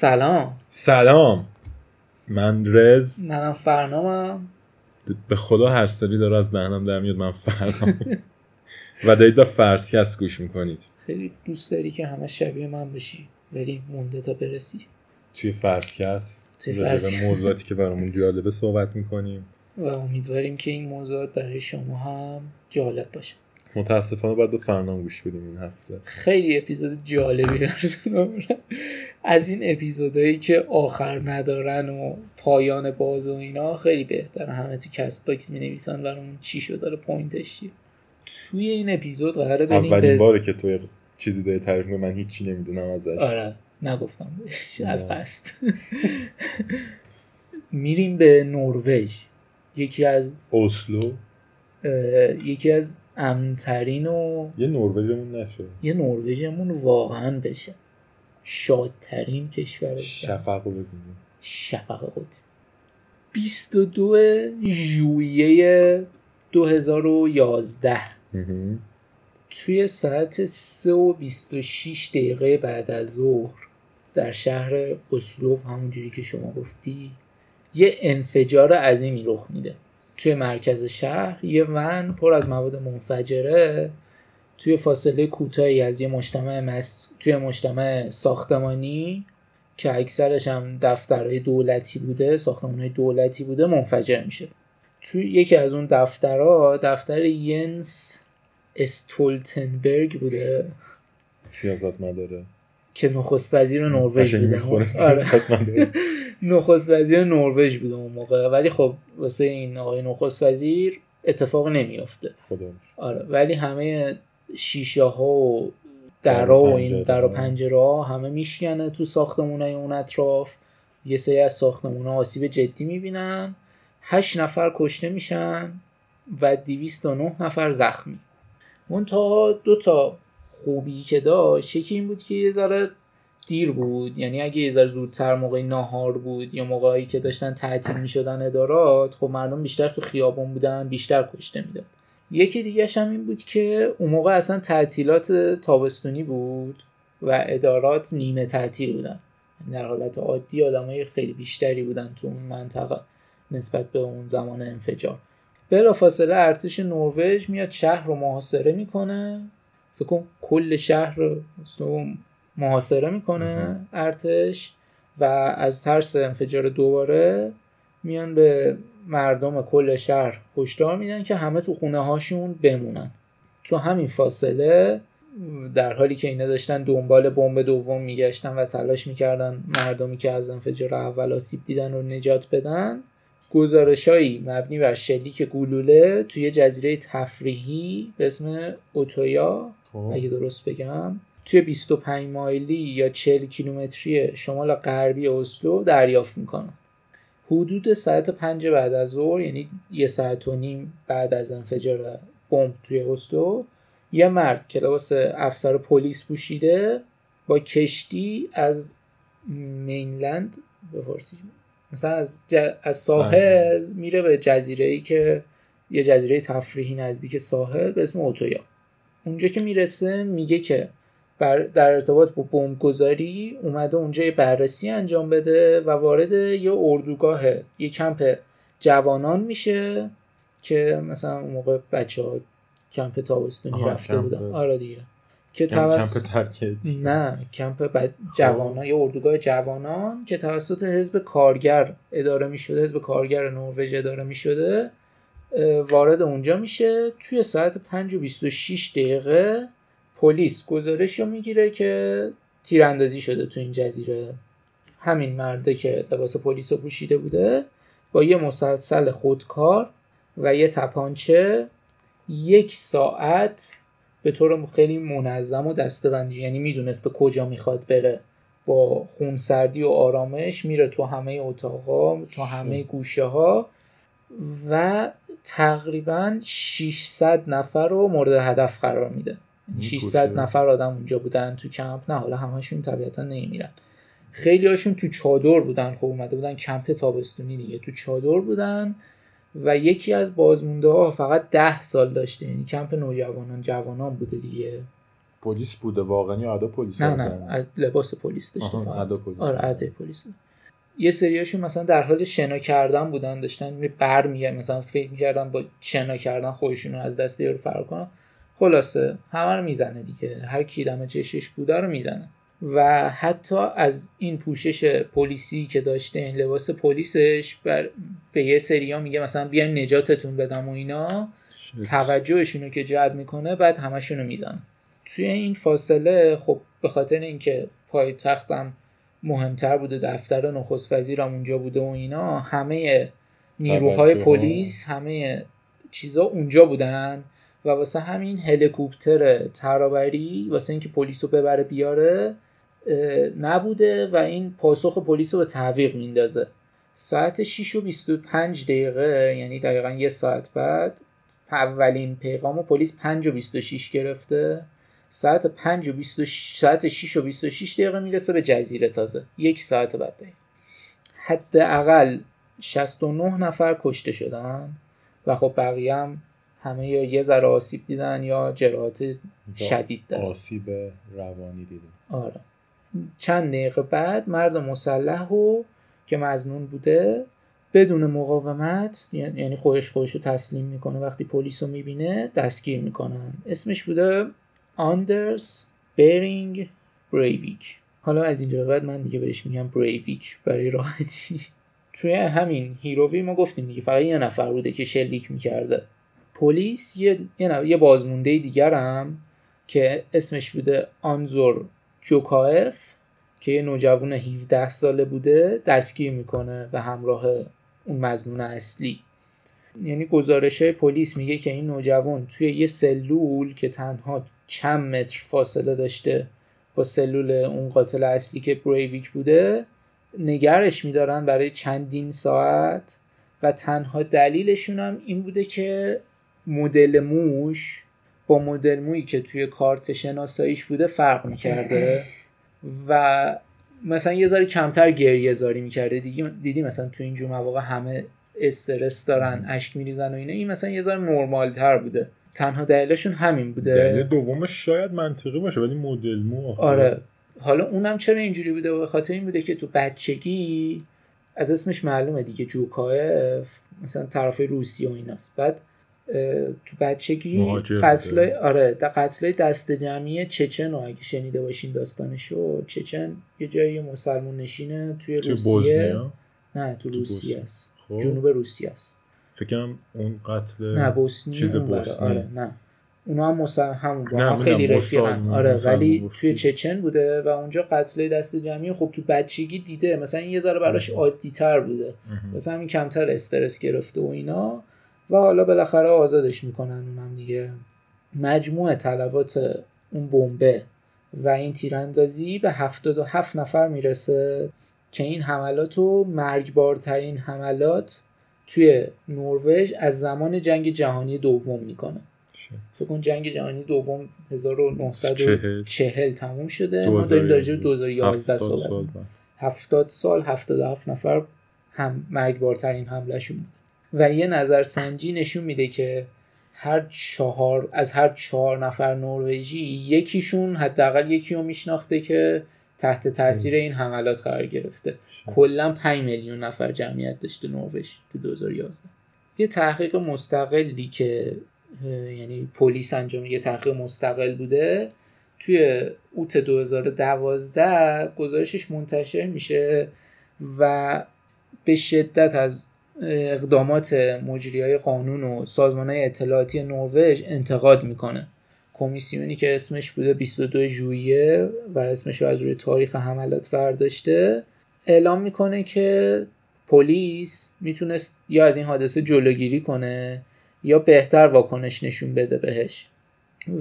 سلام. سلام. من رز. منم فرنامم. به خدا هر سری داره از دهنم در میاد من فرنام و دارید به فرسکست گوش می‌کنید. خیلی دوست داری که همه شبیه من بشی. ولی مونده تا برسی. توی فرسکست توی. موضوعاتی که برامون جالبه صحبت می‌کنیم. و امیدواریم که این موضوعات برای شما هم جالب باشه. متاسفانه باید به فرنام گوش بدیم این هفته. خیلی اپیزود جالبی براتون از این اپیزودهایی که آخر ندارن و پایان باز و اینا خیلی بهتره همه تو کست باکس می نویسن برامون چی شد داره پوینتش چیه. توی این اپیزود قراره بریم اولین به باره که تو چیزی داری تعریف من هیچی نمی‌دونم ازش. آره نگفتم. از. قصد. میریم به نروژ. یکی از اسلو یکی از امنترین و یه نروژمون نشه. یه نروژمون واقعا بشه. شادترین کشور شفق رو ببینیم. شفق قطبی 22 ژوئیه 2011 مهم. توی ساعت 3 و 26 دقیقه بعد از ظهر در شهر اسلوف همونجوری که شما گفتی یه انفجار عظیمی رخ میده. توی مرکز شهر یه ون پر از مواد منفجره توی فاصله کوتاهی از یه مجتمع مس... توی مجتمع ساختمانی که اکثرش هم دفترهای دولتی بوده ساختمانهای دولتی بوده منفجر میشه. توی یکی از اون دفترها دفتر ینس استولتنبرگ بوده. سیاست مداره که نخست وزیر نروژ بوده آره. نخست وزیر نروژ بوده اون موقع. ولی خب واسه این آقای نخست وزیر اتفاق نمیافته. آره. ولی همه شیشه ها و درا و این در و. پنجره ها همه میشکنه تو ساختمون های اون اطراف. یه سری از ساختمون ها آسیب جدی می‌بینن. هشت نفر کشته میشن و 209 نفر زخمی. اون تا دو تا خوبی که داشت یکی این بود که یه ذره دیر بود. یعنی اگه یه ذره زودتر موقع ناهار بود یا موقعی که داشتن تعطیل می‌شدن ادارات خب مردم بیشتر تو خیابون بودن بیشتر کشته می‌داد. یکی دیگه هم این بود که اون موقع اصلا تعطیلات تابستونی بود و ادارات نیمه تعطیل بودن. در حالت عادی آدمای خیلی بیشتری بودن تو اون منطقه نسبت به اون زمان انفجار. بلافاصله ارتش نروژ میاد شهر رو محاصره می‌کنه. فکر کن کل شهر رو محاصره می‌کنه ارتش و از ترس انفجار دوباره میان به مردم کل شهر هشدار میدن که همه تو خونه هاشون بمونن. تو همین فاصله در حالی که اینا داشتن دنبال بمب دوم میگشتن و تلاش می‌کردن مردمی که از انفجار اول آسیب دیدن رو نجات بدن گزارشهایی مبنی بر شلیک گلوله توی جزیره تفریحی به اسم اوتویا خب. اگه درست بگم. توی 25 مایلی یا 40 کیلومتری شمال غربی اسلو دریافت می‌کنن حدود ساعت پنج بعد از ظهر یعنی یه ساعت و نیم بعد از انفجار بمب توی اسلو یه مرد که لباس افسر پلیس پوشیده با کشتی از مینلند به فارسی مثلا از, ج- از ساحل میره به جزیره ای که یه جزیره تفریحی نزدیک ساحل به اسم اوتویا. اونجا که می‌رسه میگه که بر در ارتباط با بمبگذاری اومده اونجا یه بررسی انجام بده و وارد یه اردوگاه یه کمپ جوانان میشه که مثلا اون موقع بچه ها کمپ تابستونی رفته کمپ- بودن. آره دیگه. که توسط کمپ نه کمپ ب... جوانان یه اردوگاه جوانان که توسط حزب کارگر اداره می شده حزب کارگر نروژ اداره می شده وارد اونجا میشه. توی ساعت 5 و 26 دقیقه پلیس گزارش رو می‌گیره که تیراندازی شده تو این جزیره. همین مرده که لباس پلیس رو پوشیده بوده. با یه مسلسل خودکار و یه تپانچه یک ساعت به طور خیلی منظم و دستبندی یعنی می‌دونسته کجا می‌خواد بره. با خونسردی و آرامش میره تو همه اتاقا تو همه گوشه ها و تقریبا 600 نفر رو مورد هدف قرار میده. می‌کشه. 600 نفر آدم اونجا بودن تو کمپ. نه حالا همشون طبیعتا نمیرن خیلی هاشون تو چادر بودن. خب اومده بودن کمپ تابستونی دیگه. تو چادر بودن و یکی از بازمونده ها فقط ده سال داشته. یعنی کمپ نوجوانان جوانان بوده دیگه. پلیس بوده واقعا یا ادا پلیس نه؟ نه لباس پلیس داشته فقط. آره ادا پلیس. یه سریاشون مثلا در حال شنا کردن بودن داشتن بر میگن مثلا فکر می‌کردن با شنا کردن خودشون رو از دست یارو فرار کنن. خلاصه همه رو می‌زنه دیگه. هر کی دم چشش بوده رو می‌زنه. و حتی از این پوشش پلیسی که داشته این لباس پلیسش بر به یه سریا میگه مثلا بیاین نجاتتون بدم و اینا. توجهشون رو که جلب می‌کنه بعد همشون رو می‌زنه. توی این فاصله خب به خاطر اینکه پای تختم مهمتر بوده دفتر نخست وزیرم اونجا بوده و اینا. همه نیروهای. پلیس همه چیزا اونجا بودن و واسه همین هلیکوپتر ترابری واسه اینکه پلیس رو ببره بیاره نبوده و این پاسخ پلیس رو به تعویق میندازه. ساعت 6 و 25 دقیقه یعنی دقیقا یه ساعت بعد اولین پیغام پلیس 5 و 26 گرفته. ساعت 5 و 26 ساعت 6 و 26 دقیقه می‌رسه به جزیره تازه. یک ساعت بعد دقیقه. حداقل 69 نفر کشته شدن و خب بقیه هم همه یا یه ذره آسیب دیدن یا جراحات شدید دارن. آسیب روانی دیدیم آره. چند دقیقه بعد مرد مسلح و که مزنون بوده بدون مقاومت یعنی یعنی خودش خودش رو تسلیم می‌کنه. وقتی پلیس رو می‌بینه دستگیر می‌کنن. اسمش بوده آندرس بیرینگ بریویک حالا از اینجا بعد من دیگه بهش میگم بریویک برای راحتی. توی همین هیرووی ما گفتیم دیگه فقط یه نفر بوده که شلیک می‌کرده. پلیس یه, یه بازمونده دیگر هم که اسمش بوده آنزور جوکایف که یه نوجوان 17 ساله بوده دستگیر می‌کنه به همراه اون مزنون اصلی. یعنی گزارش پلیس میگه که این نوجوان توی یه سلول که تنها چند متر فاصله داشته با سلول اون قاتل اصلی که بریویک بوده نگرش میدارن برای چندین ساعت و تنها دلیلشون هم این بوده که مدل موش با مدل مویی که توی کارت شناساییش بوده فرق می‌کرده و مثلا یه ذره کمتر گریه زاری می‌کرده. دیدی, مثلا تو اینجور مواقع همه استرس دارن اشک میریزن و اینا. این مثلا یه ذره نرمال تر بوده. تنها دلیلشون همین بوده. دلیل دومش شاید منطقی باشه ولی مدل مو. آره. حالا اونم چرا اینجوری بوده؟ به خاطر این بوده که تو بچگی از اسمش معلومه دیگه جوکایف مثلا طرف روسیه و ایناست. بعد تو بچگی مهاجر قتل بوده. آره د- قتل دست جمعی چچن رو اگه شنیده باشین داستانشو چچن یه جایی مسلمون نشینه توی تو روسیه نه تو روسیه. است. خب. جنوب روسیه است. فکرم اون قتل نه بوسنی چیز اون. بوسنی. آره نه اونا هم مسلم همون با نه، هم خیلی رفیقن آره ولی. توی چچن بوده و اونجا قتل دست جمعی خب تو بچگی دیده مثلا این یه ذره براش. عادی تر بوده. مثلا همین کمتر استرس گرفته و اینا و حالا بالاخره آزادش می‌کنن اونم دیگه مجموع تلفات اون بمبه و این تیراندازی به 77 نفر می‌رسه که این حملات رو مرگبارترین حملات توی نروژ از زمان جنگ جهانی دوم می‌کنه. فکر جنگ جهانی دوم 1940 تموم شده. ما داریم در 2011 هفتاد صحبت سال می‌کنیم. بعد. 70 سال 77 نفر هم مرگبارترین حملهشون بود. و یه نظرسنجی نشون میده که هر چهار از هر چهار نفر نروژی یکیشون حداقل یکی رو میشناخته که تحت تاثیر این حملات قرار گرفته. کلا 5 میلیون نفر جمعیت داشته نروژ تو 2011 یه تحقیق مستقلی که یعنی پلیس انجام یه تحقیق مستقل بوده توی اوت 2012 گزارشش منتشر میشه و به شدت از اقدامات مجری های قانون و سازمان های اطلاعاتی نروژ انتقاد می‌کنه. کمیسیونی که اسمش بوده 22 ژوئیه و اسمش رو از روی تاریخ حملات برداشته. اعلام می‌کنه که پلیس می‌تونست یا از این حادثه جلوگیری کنه یا بهتر واکنش نشون بده بهش.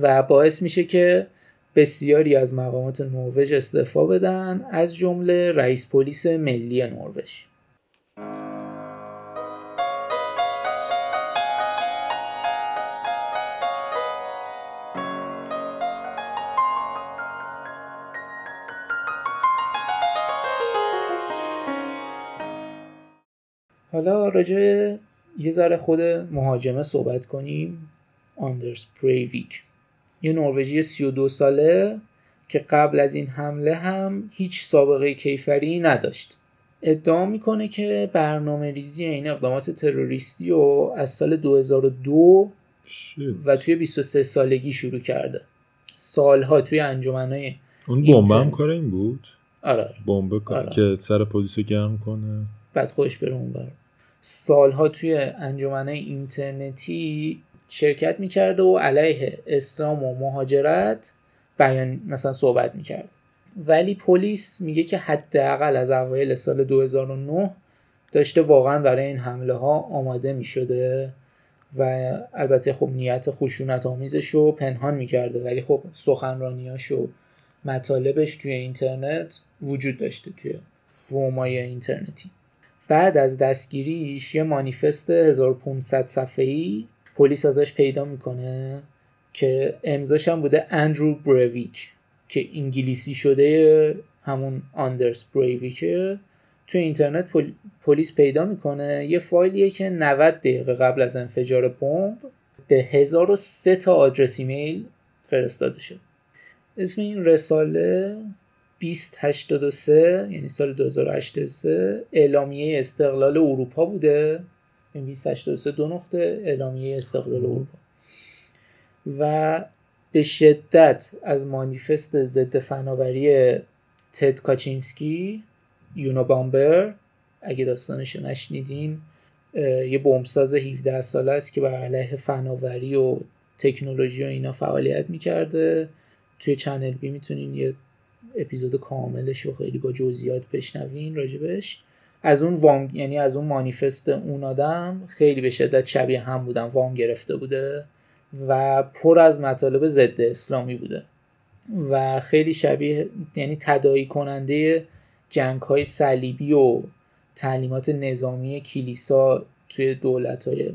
و باعث میشه که بسیاری از مقامات نروژ استعفا بدن از جمله رئیس پلیس ملی نروژ. حالا راجع یه ذره خود مهاجمه صحبت کنیم. آندرس بریویک یه نروژی 32 ساله که قبل از این حمله هم هیچ سابقه کیفری نداشت. ادعا می‌کنه که برنامه ریزی این اقدامات تروریستی رو از سال 2002 و توی 23 سالگی شروع کرده. سالها توی انجمنهای اون بمب هم کار این بود؟ آره, آره. بمب آره. که سر پلیس گرم کنه. بعد خوش بره اون بر. سالها توی انجمنهای اینترنتی شرکت می‌کرده و علیه اسلام و مهاجرت بیان مثلا صحبت می‌کرد. ولی پلیس میگه که حداقل از اوایل سال 2009 داشته واقعا برای این حمله ها آماده می‌شده و البته خب نیت خشونت آمیزش رو پنهان می‌کرده. ولی خب سخنرانیاش و مطالبش توی اینترنت وجود داشته توی فرومای اینترنتی. بعد از دستگیریش یه مانیفست 1500 صفحه‌ای پلیس ازش پیدا می‌کنه که امضاش هم بوده اندرو برویک که انگلیسی شده همون آندرس برویکه تو اینترنت پلیس پیدا می‌کنه. یه فایلیه که 90 دقیقه قبل از انفجار بمب به 1003 تا آدرس ایمیل فرستاده شد اسم این رساله 2083 یعنی سال 2083 اعلامیه استقلال اروپا بوده. این 2083 دو نقطه اعلامیه استقلال اروپا. و به شدت از مانیفست ضد فناوری تد کاچینسکی یونو بامبر اگه داستانش رو نشنیدین یه بمبساز 17 ساله است که بر علیه فناوری و تکنولوژی و اینا فعالیت می‌کرده. توی چنل بی می‌تونین یه اپیزود کاملش رو خیلی با جزئیات بشنوین راجبش. از اون وام یعنی از اون مانیفست اون آدم خیلی به شدت شبیه هم بودن. وام گرفته بوده و پر از مطالب ضد اسلامی بوده. و خیلی شبیه یعنی تدایی کننده جنگ های صلیبی و تعلیمات نظامی کلیسا توی دولت های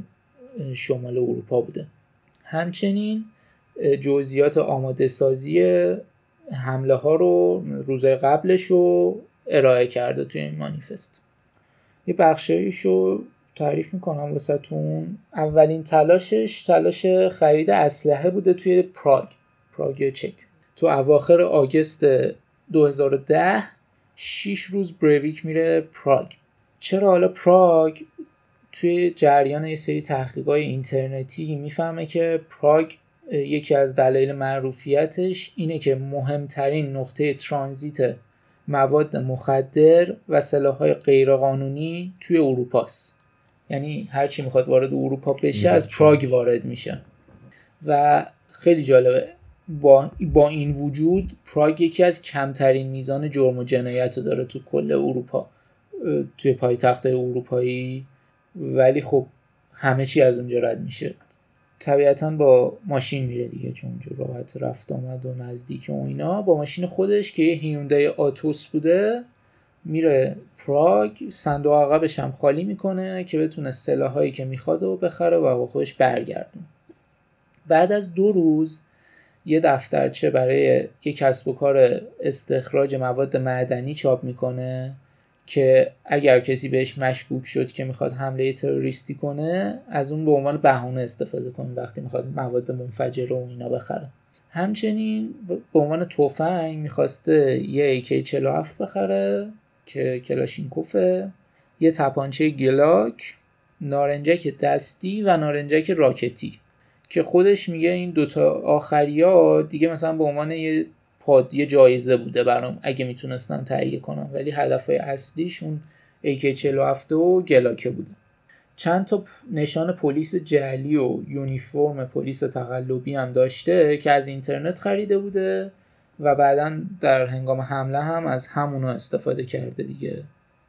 شمال اروپا بوده. همچنین جزئیات آماده سازی حمله ها رو روزهای قبلش رو ارائه کرده توی این مانیفست. یه بخشایش رو تعریف می‌کنم واسهتون. اولین تلاشش تلاش خرید اسلحه بوده توی پراگ. پراگ چک. تو اواخر آگست 2010 6 روز بریویک میره پراگ. چرا حالا پراگ؟ توی جریان یه سری تحقیقات اینترنتی می‌فهمه که پراگ یکی از دلایل معروفیتش اینه که مهمترین نقطه ترانزیت مواد مخدر و سلاحهای غیرقانونی توی اروپاست. یعنی هر چی می‌خواد وارد اروپا بشه از پراگ وارد میشه. و خیلی جالبه با, با این وجود پراگ یکی از کمترین میزان جرم و جنایت رو داره تو کل اروپا توی پایتخت اروپایی. ولی خب همه چی از اونجا رد میشه. طبیعتا با ماشین میره دیگه چون راحت رفت آمد و نزدیک و اینا. با ماشین خودش که یه هیوندای آتوس بوده میره پراگ صندوق عقبش هم خالی می‌کنه که بتونه سلاحایی که می‌خواد و بخره و با خودش برگردون بعد از دو روز یه دفترچه برای یک کسب و کار استخراج مواد معدنی چاپ می‌کنه. که اگر کسی بهش مشکوک شد که می‌خواد حمله تروریستی کنه از اون به عنوان بهونه استفاده کنه وقتی می‌خواد مواد منفجر و اینا بخره. همچنین به عنوان تفنگ می‌خواسته یه AK47 بخره که کلاشینکوفه یه تپانچه گلاک نارنجک دستی و نارنجک راکتی. که خودش میگه این دوتا آخری ها دیگه مثلا به عنوان یه پاد یه جایزه بوده برام اگه می‌تونستم تهیه کنم. ولی هدف اصلیشون AK47 و گلاکه بوده. چند تا نشان پلیس جعلی و یونیفرم پلیس تقلبی هم داشته که از اینترنت خریده بوده و بعدا در هنگام حمله هم از همونو استفاده کرده دیگه.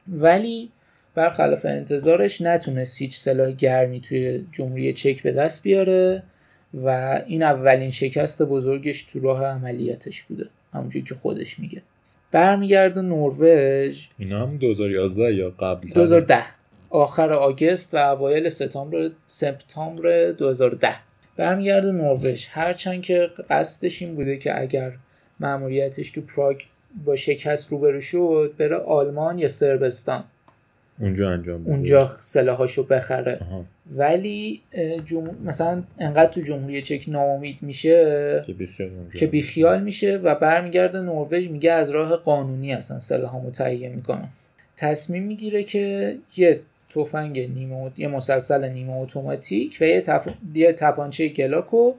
ولی برخلاف انتظارش نتونست هیچ سلاح گرمی توی جمهوری چک به دست بیاره. و این اولین شکست بزرگش تو راه عملیاتش بوده. همونجوری که خودش میگه. برمیگرده نروژ. اینا هم 2011 یا قبل 2010 آخر آگست و اوایل سپتامبر سپتامبر 2010 برمیگرده نروژ. هرچند که قصدش این بوده که اگر مأموریتش تو پراگ با شکست روبرو شد بره آلمان یا سربستان اونجا انجام بده. اونجا سلاحاشو بخره. آها. ولی جمهور... مثلا انقدر تو جمهوری چک ناامید میشه که بیخیال بیخیال میشه و برمیگرده نروژ میگه از راه قانونی اصلا سلاحامو تهیه می‌کنم. تصمیم می‌گیره که یه تفنگ نیمه یه مسلسل نیمه اتوماتیک و یه, تف... یه تپانچه گلاکو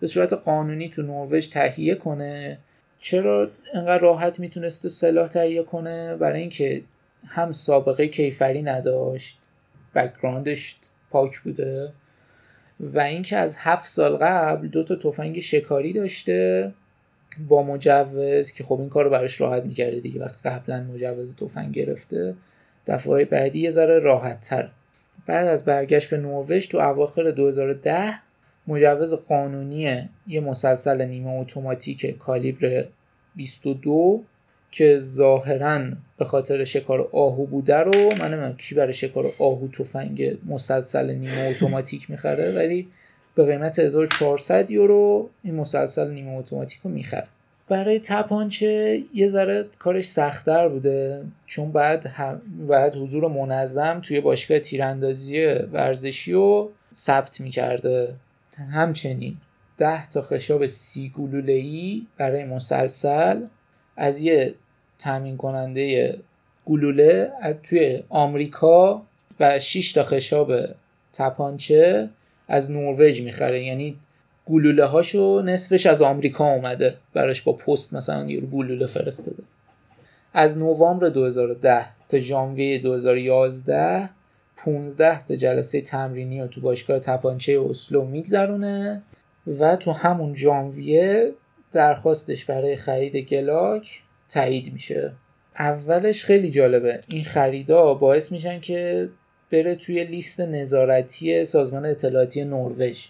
به صورت قانونی تو نروژ تهیه کنه. چرا انقدر راحت می‌تونسته سلاح تهیه کنه؟ برای اینکه هم سابقه کیفری نداشت background ش پاک بوده و اینکه از هفت سال قبل دو تا تفنگ شکاری داشته با مجوز که خب این کار رو براش راحت می‌کرده دیگه وقتی قبلا مجوز تفنگ گرفته دفعه بعدی یه ذره راحت تر بعد از برگشت به نروژ تو اواخر 2010 مجوز قانونی یه مسلسل نیمه اتوماتیک کالیبر 22 که ظاهرا به خاطر شکار آهو بوده رو من نمی‌دونم کی برای شکار آهو تفنگ مسلسل نیمه اتوماتیک می‌خره ولی به قیمت 1400 یورو این مسلسل نیمه اتوماتیک رو می‌خره. برای تپانچه یه ذره کارش سختتر بوده چون بعد بعد حضور منظم توی باشگاه تیراندازی ورزشی رو ثبت می‌کرده. همچنین ده تا خشاب سی گلوله‌ای برای مسلسل از یه تامین کننده گلوله از توی آمریکا و 6 تا خشاب تپانچه از نروژ می‌خره. یعنی گلوله هاشو نصفش از آمریکا اومده. براش با پست مثلا یه گلوله فرستاده. از نوامبر 2010 تا ژانویه 2011 15 تا جلسه تمرینی رو تو باشگاه تپانچه اسلو میگذرونه و تو همون ژانویه درخواستش برای خرید گلاک تایید میشه. اولش خیلی جالبه. این خریدا باعث میشن که بره توی لیست نظارتی سازمان اطلاعاتی نروژ.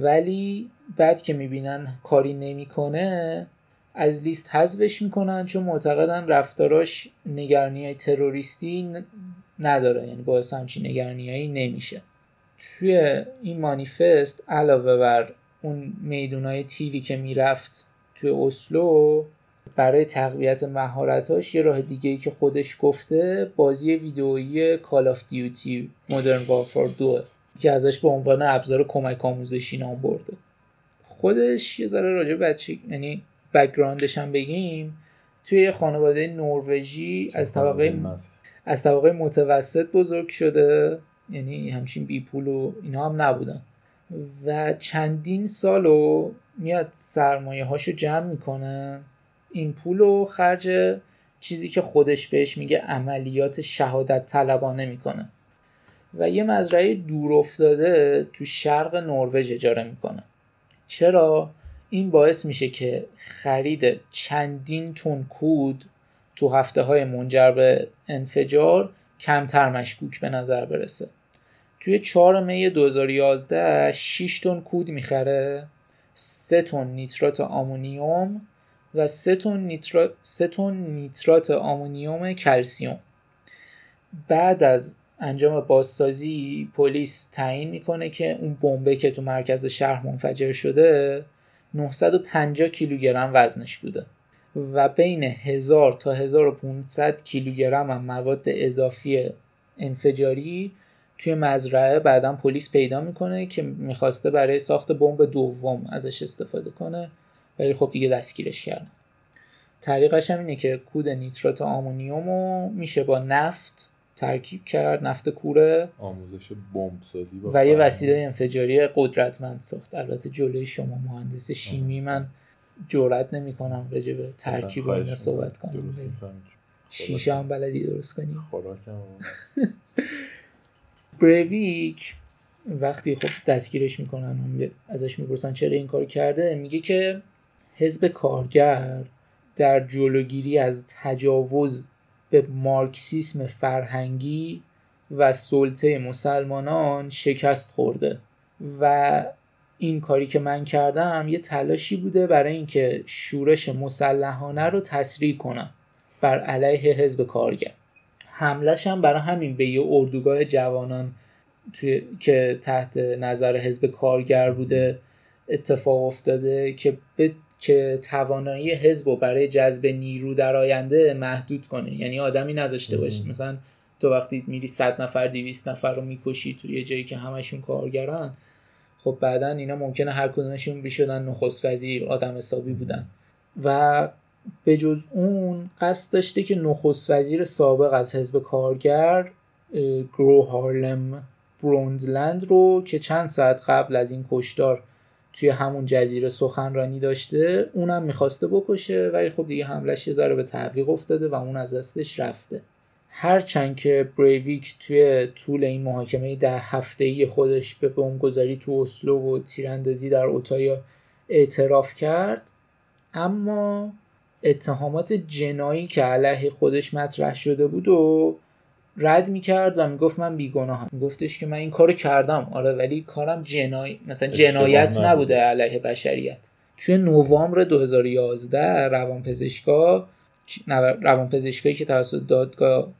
ولی بعد که می‌بینن کاری نمی‌کنه از لیست حذفش می‌کنن چون معتقدن رفتاراش نگرانی های تروریستی نداره. یعنی باعث همچین نگرانی نمیشه. توی این مانیفست علاوه بر اون میدونای تیری که می‌رفت توی اسلو برای تقویت مهارتاش یه راه دیگه ای که خودش گفته بازی ویدئویی Call of Duty Modern Warfare 2 که ازش به عنوان ابزار کمک آموزشی نام برده. خودش یه ذره راجع به بچه یعنی بکگراندش هم بگیم. توی یه خانواده نروژی از طبقه از طبقه متوسط بزرگ شده. یعنی همچین بی پول و اینا هم نبودن. و چندین سالو میاد سرمایه هاشو جمع می‌کنه. این پول رو خرج چیزی که خودش بهش میگه عملیات شهادت طلبانه می‌کنه. و یه مزرعه دور افتاده تو شرق نروژ اجاره می‌کنه. چرا؟ این باعث میشه که خرید چندین تن کود تو هفته های منجر به انفجار کمتر مشکوک به نظر برسه. توی 4 می 2011 6 تن کود می‌خره 3 تن نیترات آمونیوم و 3 تن نیترات 3 تن نیترات آمونیوم کلسیوم. بعد از انجام بازسازی پلیس تعیین می‌کنه که اون بمبه که تو مرکز شهر منفجر شده 950 کیلوگرم وزنش بوده و بین 1000 تا 1500 کیلوگرم هم مواد اضافی انفجاری توی مزرعه بعدا پلیس پیدا می‌کنه که می‌خواسته برای ساخت بمب دوم ازش استفاده کنه. ولی خب دیگه دستگیرش کردن طریقش هم اینه که کود نیترات آمونیوم رو میشه با نفت ترکیب کرد نفت کوره. آموزش بمب سازی با و یه. وسیله انفجاری قدرتمند ساخت. البته جلوی شما مهندس شیمی من جرئت نمی‌کنم راجع به ترکیب اینا. صحبت کنم. شیشه هم بلدی درست کنی. بریویک وقتی خب دستگیرش می‌کنن ازش می‌پرسن چرا این کار کرده میگه که حزب کارگر در جلوگیری از تجاوز به مارکسیسم فرهنگی و سلطه مسلمانان شکست خورده. و این کاری که من کردم یه تلاشی بوده برای اینکه شورش مسلحانه رو تسریع کنم بر علیه حزب کارگر. حملش هم برای همین به یه اردوگاه جوانان توی که تحت نظر حزب کارگر بوده اتفاق افتاده که به که توانایی حزب رو برای جذب نیرو در آینده محدود کنه. یعنی آدمی نداشته باشه. مثلا تو وقتی میری صد نفر دیویست نفر رو می‌کشی توی یه جایی که همشون کارگرن خب بعدا اینا ممکنه هر کدومشون شدن نخست وزیر آدم حسابی بودن. و به جز اون قصد داشته که نخست وزیر سابق از حزب کارگر گرو هارلم بروندلند رو که چند ساعت قبل از این کشدار توی همون جزیره سخنرانی داشته اونم می‌خواسته بکشه ولی خب دیگه حملش یه ذره به تعویق افتاده و اون از دستش رفته. هرچند که بریویک توی طول این محاکمه ده هفته ای خودش به بمبگذاری تو اسلو و تیراندازی در اوتایا اعتراف کرد اما اتهامات جنایی که علیه خودش مطرح شده بود و رد می‌کرد و می‌گفت من بیگناهم. میگفتش که من این کارو کردم. آره ولی کارم جنایی مثلا جنایت نبوده علیه بشریت. توی نوامبر 2011 روانپزشکا روانپزشکایی که توسط دادگاه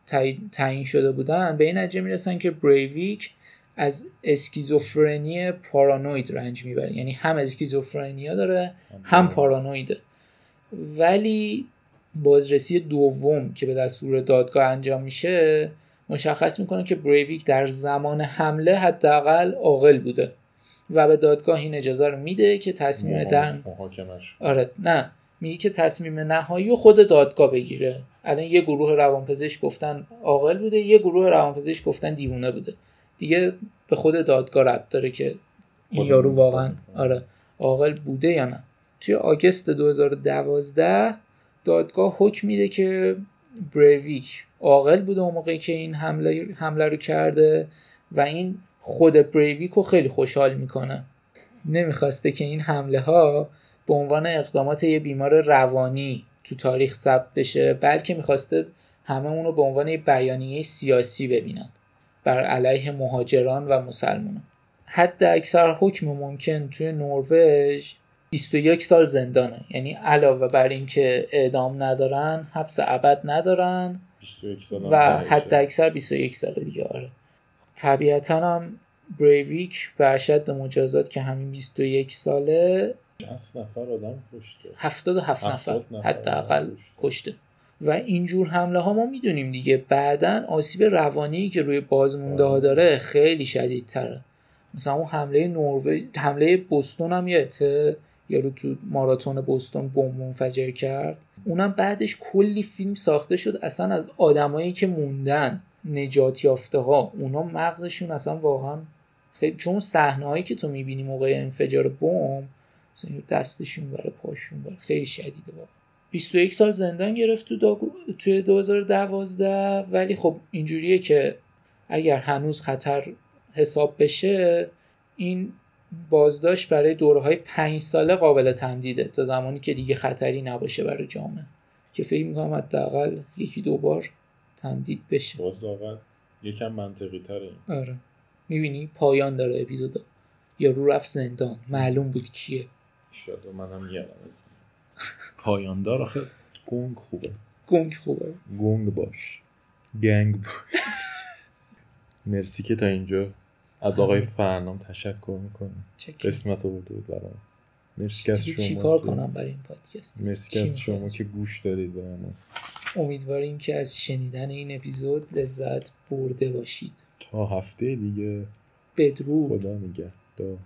تعیین شده بودن به این نتیجه می‌رسن که بریویک از اسکیزوفرنی پارانوید رنج می‌بره. یعنی هم اسکیزوفرنیا داره هم پارانویده. ولی بازرسی دوم که به دستور دادگاه انجام میشه مشخص می‌کنه که بریویک در زمان حمله حداقل عاقل بوده و به دادگاه این اجازه رو میده که تصمیم در آره نه. میگه که تصمیم نهایی و خود دادگاه بگیره. الان یه گروه روانپزشک گفتن عاقل بوده یه گروه روانپزشک گفتن دیوونه بوده. دیگه به خود دادگاه ربط داره که این یارو واقعا آره عاقل بوده یا نه. توی آگست 2012 دادگاه حکم میده که بریویک عاقل بوده اون موقعی که این حمله, حمله رو کرده و این خود بریویک رو خیلی خوشحال می‌کنه. نمی‌خواسته که این حمله ها به عنوان اقدامات یه بیمار روانی تو تاریخ ثبت بشه بلکه می‌خواسته همه اونو به عنوان بیانیه سیاسی ببینن بر علیه مهاجران و مسلمانان. حد اکثر حکم ممکن توی نروژ 21 سال زندانه. یعنی علاوه بر اینکه اعدام ندارن حبس ابد ندارن و حد اکثر 21 سال دیگه آره. طبیعتا هم بریویک به اشد مجازات که همین 21 ساله 60 نفر آدم کشته. 77 نفر, نفر حداقل کشته. و اینجور حمله ها ما می‌دونیم دیگه. بعدا آسیب روانی که روی بازمونده ها داره خیلی شدید تره مثلا اون حمله نروژ حمله بوستون هم یادته یارو تو ماراتون بوستون بمب منفجر کرد. اونم بعدش کلی فیلم ساخته شد اصلا از آدمایی که موندن نجات یافته ها. اونا مغزشون اصلا واقعا خیلی چون صحنه هایی که تو می‌بینی موقع انفجار بمب دستشون بره پاشون بره. خیلی شدیده واقعا. 21 سال زندان گرفت تو داگو... توی 2012 ولی خب اینجوریه که اگر هنوز خطر حساب بشه این بازداشت برای دوره های پنج ساله قابل تمدیده. تا زمانی که دیگه خطری نباشه برای جامعه. که فکر می‌کنم حداقل یکی دو بار تمدید بشه. باز یکم منطقی تره آره. می‌بینی؟ پایان داره اپیزودا. یا رو رفت زندان. معلوم بود کیه. شاید منم یادم پایان دار آخه گنگ خوبه. گنگ خوبه. گنگ باش. گنگ باش. مرسی که تا اینجا از آقای فرنام تشکر می‌کنم. قسمت رو بود برام. مرسی که از شما چیکار کنم برای این پادکست؟ مرسی که از شما که گوش دادید به امیدواریم که از شنیدن این اپیزود لذت برده باشید. تا هفته دیگه. بدرود. خدا نگهدار.